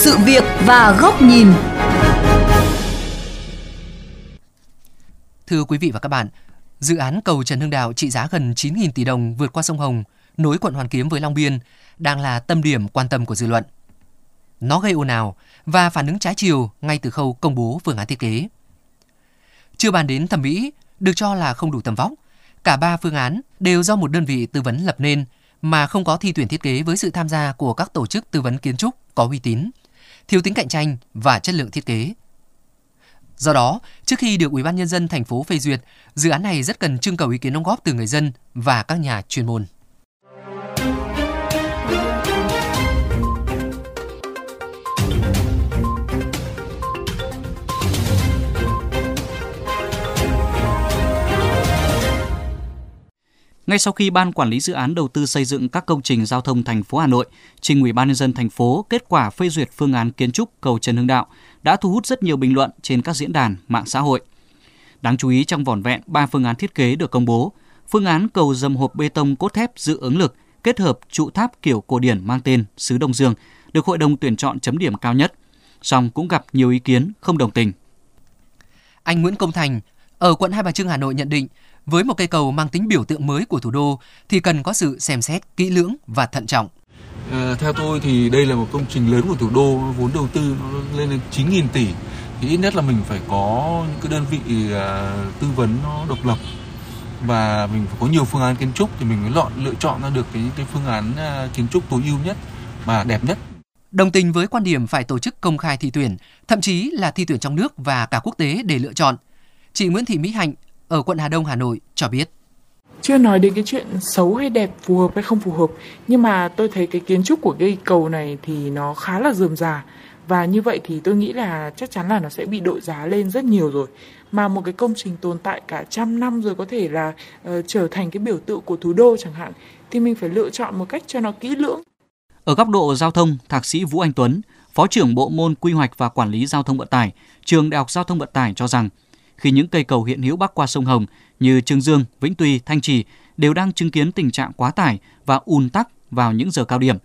sự việc và góc nhìn. Thưa quý vị và các bạn, dự án cầu Trần Hưng Đạo trị giá gần 9.000 tỷ đồng vượt qua sông Hồng, nối quận Hoàn Kiếm với Long Biên đang là tâm điểm quan tâm của dư luận. Nó gây ồn ào và phản ứng trái chiều ngay từ khâu công bố phương án thiết kế. Chưa bàn đến thẩm mỹ, được cho là không đủ tầm vóc, cả ba phương án đều do một đơn vị tư vấn lập nên mà không có thi tuyển thiết kế với sự tham gia của các tổ chức tư vấn kiến trúc có uy tín, thiếu tính cạnh tranh và chất lượng thiết kế. Do đó, trước khi được Ủy ban nhân dân thành phố phê duyệt, dự án này rất cần trưng cầu ý kiến đóng góp từ người dân và các nhà chuyên môn. Ngay sau khi Ban Quản lý Dự án Đầu tư xây dựng các công trình giao thông thành phố Hà Nội trình Ủy ban nhân dân thành phố kết quả phê duyệt phương án kiến trúc cầu Trần Hưng Đạo đã thu hút rất nhiều bình luận trên các diễn đàn mạng xã hội. Đáng chú ý trong vỏn vẹn 3 phương án thiết kế được công bố, phương án cầu dầm hộp bê tông cốt thép dự ứng lực kết hợp trụ tháp kiểu cổ điển mang tên Sứ Đông Dương được hội đồng tuyển chọn chấm điểm cao nhất, song cũng gặp nhiều ý kiến không đồng tình. Anh Nguyễn Công Thành ở quận Hai Bà Trưng Hà Nội nhận định với một cây cầu mang tính biểu tượng mới của thủ đô thì cần có sự xem xét kỹ lưỡng và thận trọng. À, theo tôi thì đây là một công trình lớn của thủ đô, vốn đầu tư nó lên đến 9.000 tỷ. Thì ít nhất là mình phải có những cái đơn vị à, tư vấn nó độc lập và mình phải có nhiều phương án kiến trúc thì mình mới lọn lựa chọn ra được cái cái phương án à, kiến trúc tối ưu nhất và đẹp nhất. Đồng tình với quan điểm phải tổ chức công khai thi tuyển, thậm chí là thi tuyển trong nước và cả quốc tế để lựa chọn. Chị Nguyễn Thị Mỹ Hạnh ở quận Hà Đông, Hà Nội cho biết. Chưa nói đến cái chuyện xấu hay đẹp, phù hợp hay không phù hợp, nhưng mà tôi thấy cái kiến trúc của cây cầu này thì nó khá là rườm rà và như vậy thì tôi nghĩ là chắc chắn là nó sẽ bị đội giá lên rất nhiều rồi mà một cái công trình tồn tại cả trăm năm rồi có thể là uh, trở thành cái biểu tượng của thủ đô chẳng hạn thì mình phải lựa chọn một cách cho nó kỹ lưỡng. Ở góc độ giao thông, Thạc sĩ Vũ Anh Tuấn, Phó trưởng Bộ môn Quy hoạch và Quản lý Giao thông Vận tải, Trường Đại học Giao thông Vận tải cho rằng khi những cây cầu hiện hữu bắc qua sông Hồng như Trương Dương, Vĩnh Tuy, Thanh Trì đều đang chứng kiến tình trạng quá tải và ùn tắc vào những giờ cao điểm.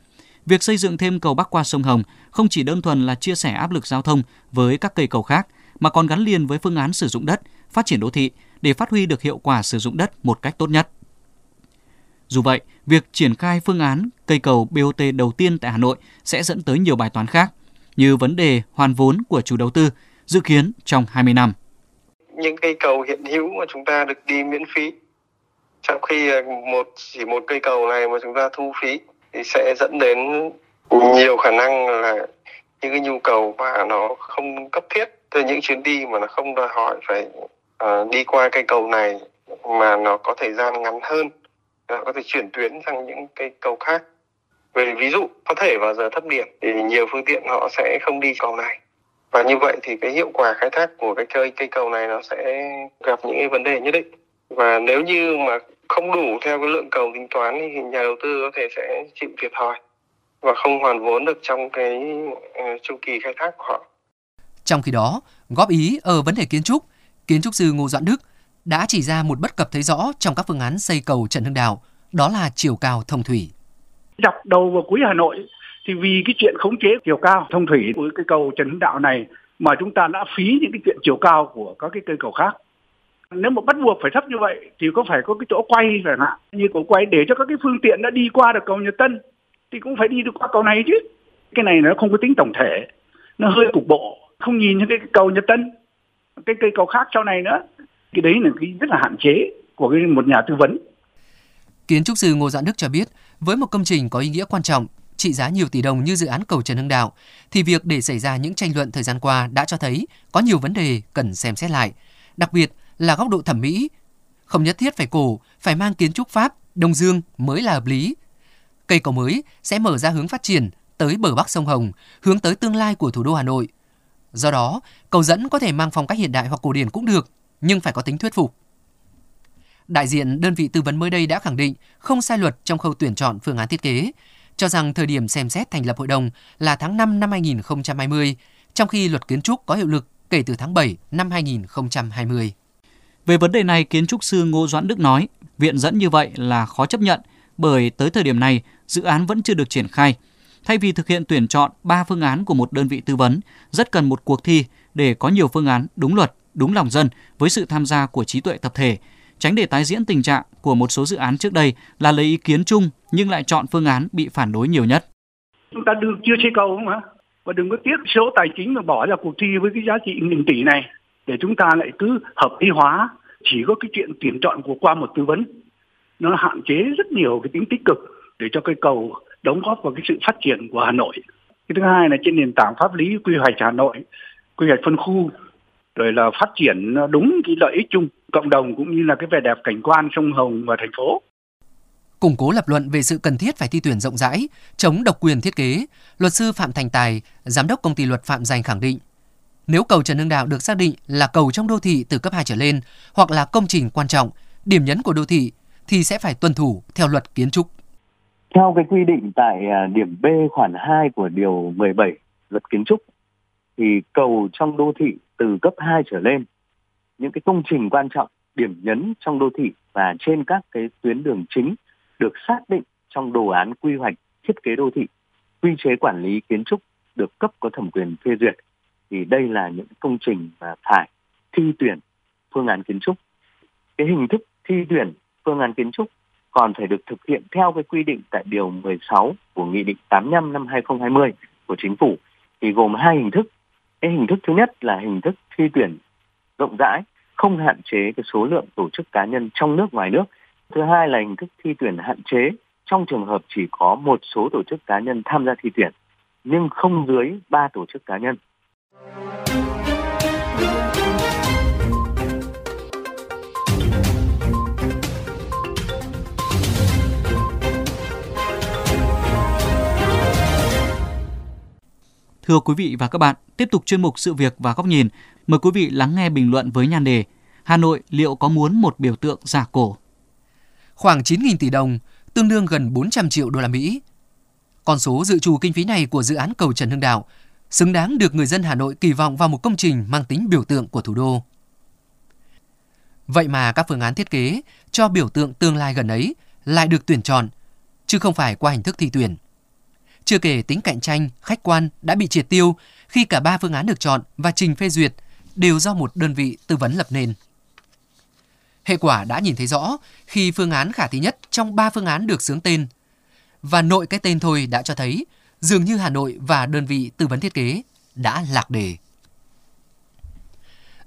Việc xây dựng thêm cầu bắc qua sông Hồng không chỉ đơn thuần là chia sẻ áp lực giao thông với các cây cầu khác, mà còn gắn liền với phương án sử dụng đất, phát triển đô thị để phát huy được hiệu quả sử dụng đất một cách tốt nhất. Dù vậy, việc triển khai phương án cây cầu BOT đầu tiên tại Hà Nội sẽ dẫn tới nhiều bài toán khác, như vấn đề hoàn vốn của chủ đầu tư, dự kiến trong 20 năm những cây cầu hiện hữu mà chúng ta được đi miễn phí. Trong khi ờ, một chỉ một cây cầu này mà chúng ta thu phí thì sẽ dẫn đến nhiều khả năng là những cái nhu cầu mà nó không cấp thiết từ những chuyến đi mà nó không đòi hỏi phải uh, đi qua cây cầu này mà nó có thời gian ngắn hơn nó có thể chuyển tuyến sang những cây cầu khác. Về ví dụ có thể vào giờ thấp điểm thì nhiều phương tiện họ sẽ không đi cầu này và như vậy thì cái hiệu quả khai thác của cái cây cây cầu này nó sẽ gặp những cái vấn đề nhất định và nếu như mà không đủ theo cái lượng cầu tính toán thì nhà đầu tư có thể sẽ chịu thiệt thòi và không hoàn vốn được trong cái uh, chu kỳ khai thác của họ. Trong khi đó, góp ý ở vấn đề kiến trúc, kiến trúc sư Ngô Doãn Đức đã chỉ ra một bất cập thấy rõ trong các phương án xây cầu Trần Hưng Đạo, đó là chiều cao thông thủy. Dọc đầu và cuối Hà Nội thì vì cái chuyện khống chế chiều cao thông thủy của cái cầu Trần Hưng Đạo này mà chúng ta đã phí những cái chuyện chiều cao của các cái cây cầu khác. Nếu mà bắt buộc phải thấp như vậy thì có phải có cái chỗ quay phải không ạ? Như cầu quay để cho các cái phương tiện đã đi qua được cầu Nhật Tân thì cũng phải đi được qua cầu này chứ. Cái này nó không có tính tổng thể nó hơi cục bộ không nhìn những cái cầu Nhật Tân cái cây cầu khác sau này nữa. Cái đấy là cái rất là hạn chế của cái một nhà tư vấn. Kiến trúc sư Ngô Dạ Đức cho biết, với một công trình có ý nghĩa quan trọng trị giá nhiều tỷ đồng như dự án cầu Trần Hưng Đạo, thì việc để xảy ra những tranh luận thời gian qua đã cho thấy có nhiều vấn đề cần xem xét lại, đặc biệt là góc độ thẩm mỹ. Không nhất thiết phải cổ, phải mang kiến trúc Pháp, Đông Dương mới là hợp lý. Cây cầu mới sẽ mở ra hướng phát triển tới bờ bắc sông Hồng, hướng tới tương lai của thủ đô Hà Nội. Do đó, cầu dẫn có thể mang phong cách hiện đại hoặc cổ điển cũng được, nhưng phải có tính thuyết phục. Đại diện đơn vị tư vấn mới đây đã khẳng định không sai luật trong khâu tuyển chọn phương án thiết kế, cho rằng thời điểm xem xét thành lập hội đồng là tháng 5 năm 2020, trong khi luật kiến trúc có hiệu lực kể từ tháng 7 năm 2020. Về vấn đề này, kiến trúc sư Ngô Doãn Đức nói, viện dẫn như vậy là khó chấp nhận bởi tới thời điểm này dự án vẫn chưa được triển khai. Thay vì thực hiện tuyển chọn 3 phương án của một đơn vị tư vấn, rất cần một cuộc thi để có nhiều phương án đúng luật, đúng lòng dân với sự tham gia của trí tuệ tập thể, tránh để tái diễn tình trạng của một số dự án trước đây là lấy ý kiến chung nhưng lại chọn phương án bị phản đối nhiều nhất. Chúng ta đừng chưa xây cầu mà và đừng có tiếc số tài chính mà bỏ ra cuộc thi với cái giá trị nghìn tỷ này để chúng ta lại cứ hợp lý hóa chỉ có cái chuyện tuyển chọn của qua một tư vấn nó hạn chế rất nhiều cái tính tích cực để cho cây cầu đóng góp vào cái sự phát triển của Hà Nội. Cái thứ hai là trên nền tảng pháp lý quy hoạch Hà Nội, quy hoạch phân khu, rồi là phát triển đúng cái lợi ích chung cộng đồng cũng như là cái vẻ đẹp cảnh quan sông Hồng và thành phố. Củng cố lập luận về sự cần thiết phải thi tuyển rộng rãi, chống độc quyền thiết kế, luật sư Phạm Thành Tài, giám đốc công ty luật Phạm Danh khẳng định, nếu cầu Trần Hưng Đạo được xác định là cầu trong đô thị từ cấp 2 trở lên hoặc là công trình quan trọng, điểm nhấn của đô thị thì sẽ phải tuân thủ theo luật kiến trúc. Theo cái quy định tại à, điểm B khoản 2 của điều 17 luật kiến trúc thì cầu trong đô thị từ cấp 2 trở lên. Những cái công trình quan trọng, điểm nhấn trong đô thị và trên các cái tuyến đường chính được xác định trong đồ án quy hoạch, thiết kế đô thị, quy chế quản lý kiến trúc được cấp có thẩm quyền phê duyệt. Thì đây là những công trình mà phải thi tuyển phương án kiến trúc. Cái hình thức thi tuyển phương án kiến trúc còn phải được thực hiện theo cái quy định tại điều 16 của Nghị định 85 năm 2020 của Chính phủ, thì gồm hai hình thức. Cái hình thức thứ nhất là hình thức thi tuyển rộng rãi, không hạn chế cái số lượng tổ chức cá nhân trong nước ngoài nước. Thứ hai là hình thức thi tuyển hạn chế trong trường hợp chỉ có một số tổ chức cá nhân tham gia thi tuyển nhưng không dưới ba tổ chức cá nhân. Thưa quý vị và các bạn, tiếp tục chuyên mục sự việc và góc nhìn, mời quý vị lắng nghe bình luận với nhan đề Hà Nội liệu có muốn một biểu tượng giả cổ? Khoảng 9.000 tỷ đồng, tương đương gần 400 triệu đô la Mỹ. Con số dự trù kinh phí này của dự án cầu Trần Hưng Đạo xứng đáng được người dân Hà Nội kỳ vọng vào một công trình mang tính biểu tượng của thủ đô. Vậy mà các phương án thiết kế cho biểu tượng tương lai gần ấy lại được tuyển chọn, chứ không phải qua hình thức thi tuyển. Chưa kể tính cạnh tranh, khách quan đã bị triệt tiêu khi cả ba phương án được chọn và trình phê duyệt đều do một đơn vị tư vấn lập nền Hệ quả đã nhìn thấy rõ khi phương án khả thi nhất trong ba phương án được sướng tên. Và nội cái tên thôi đã cho thấy dường như Hà Nội và đơn vị tư vấn thiết kế đã lạc đề.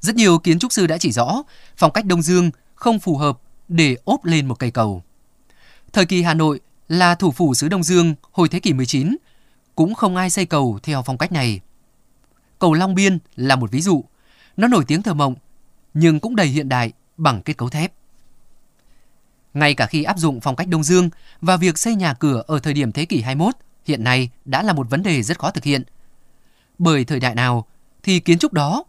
Rất nhiều kiến trúc sư đã chỉ rõ phong cách Đông Dương không phù hợp để ốp lên một cây cầu. Thời kỳ Hà Nội là thủ phủ xứ Đông Dương hồi thế kỷ 19, cũng không ai xây cầu theo phong cách này. Cầu Long Biên là một ví dụ. Nó nổi tiếng thơ mộng, nhưng cũng đầy hiện đại bằng kết cấu thép. Ngay cả khi áp dụng phong cách Đông Dương và việc xây nhà cửa ở thời điểm thế kỷ 21 hiện nay đã là một vấn đề rất khó thực hiện. Bởi thời đại nào thì kiến trúc đó,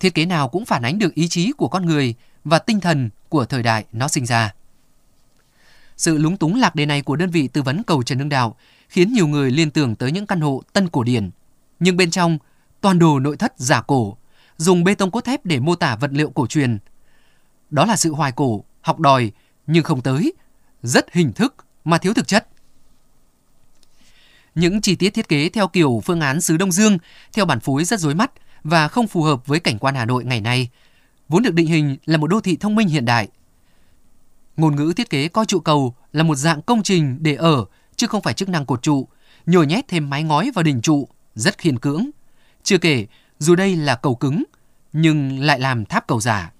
thiết kế nào cũng phản ánh được ý chí của con người và tinh thần của thời đại nó sinh ra. Sự lúng túng lạc đề này của đơn vị tư vấn cầu Trần Hưng Đạo khiến nhiều người liên tưởng tới những căn hộ tân cổ điển. Nhưng bên trong, toàn đồ nội thất giả cổ, dùng bê tông cốt thép để mô tả vật liệu cổ truyền. Đó là sự hoài cổ, học đòi, nhưng không tới, rất hình thức mà thiếu thực chất. Những chi tiết thiết kế theo kiểu phương án xứ Đông Dương, theo bản phối rất rối mắt và không phù hợp với cảnh quan Hà Nội ngày nay, vốn được định hình là một đô thị thông minh hiện đại – Ngôn ngữ thiết kế coi trụ cầu là một dạng công trình để ở, chứ không phải chức năng cột trụ, nhồi nhét thêm mái ngói vào đỉnh trụ, rất khiên cưỡng. Chưa kể, dù đây là cầu cứng, nhưng lại làm tháp cầu giả.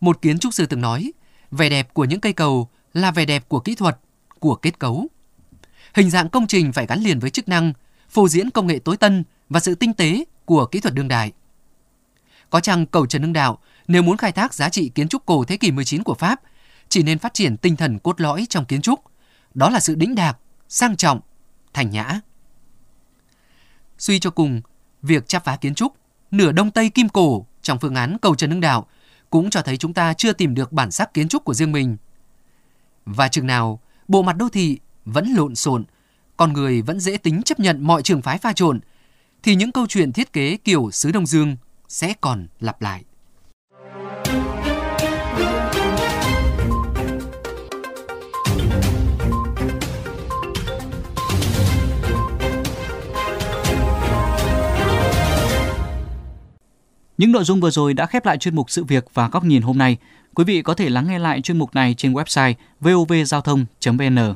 Một kiến trúc sư từng nói, vẻ đẹp của những cây cầu là vẻ đẹp của kỹ thuật, của kết cấu. Hình dạng công trình phải gắn liền với chức năng, phô diễn công nghệ tối tân và sự tinh tế của kỹ thuật đương đại. Có chăng cầu Trần Hưng Đạo nếu muốn khai thác giá trị kiến trúc cổ thế kỷ 19 của Pháp, chỉ nên phát triển tinh thần cốt lõi trong kiến trúc, đó là sự đĩnh đạc, sang trọng, thành nhã. Suy cho cùng, việc chắp vá kiến trúc nửa đông tây kim cổ trong phương án cầu Trần Hưng Đạo cũng cho thấy chúng ta chưa tìm được bản sắc kiến trúc của riêng mình. Và chừng nào bộ mặt đô thị vẫn lộn xộn, con người vẫn dễ tính chấp nhận mọi trường phái pha trộn, thì những câu chuyện thiết kế kiểu xứ Đông Dương sẽ còn lặp lại. Những nội dung vừa rồi đã khép lại chuyên mục sự việc và góc nhìn hôm nay. Quý vị có thể lắng nghe lại chuyên mục này trên website vovgiao thông.vn.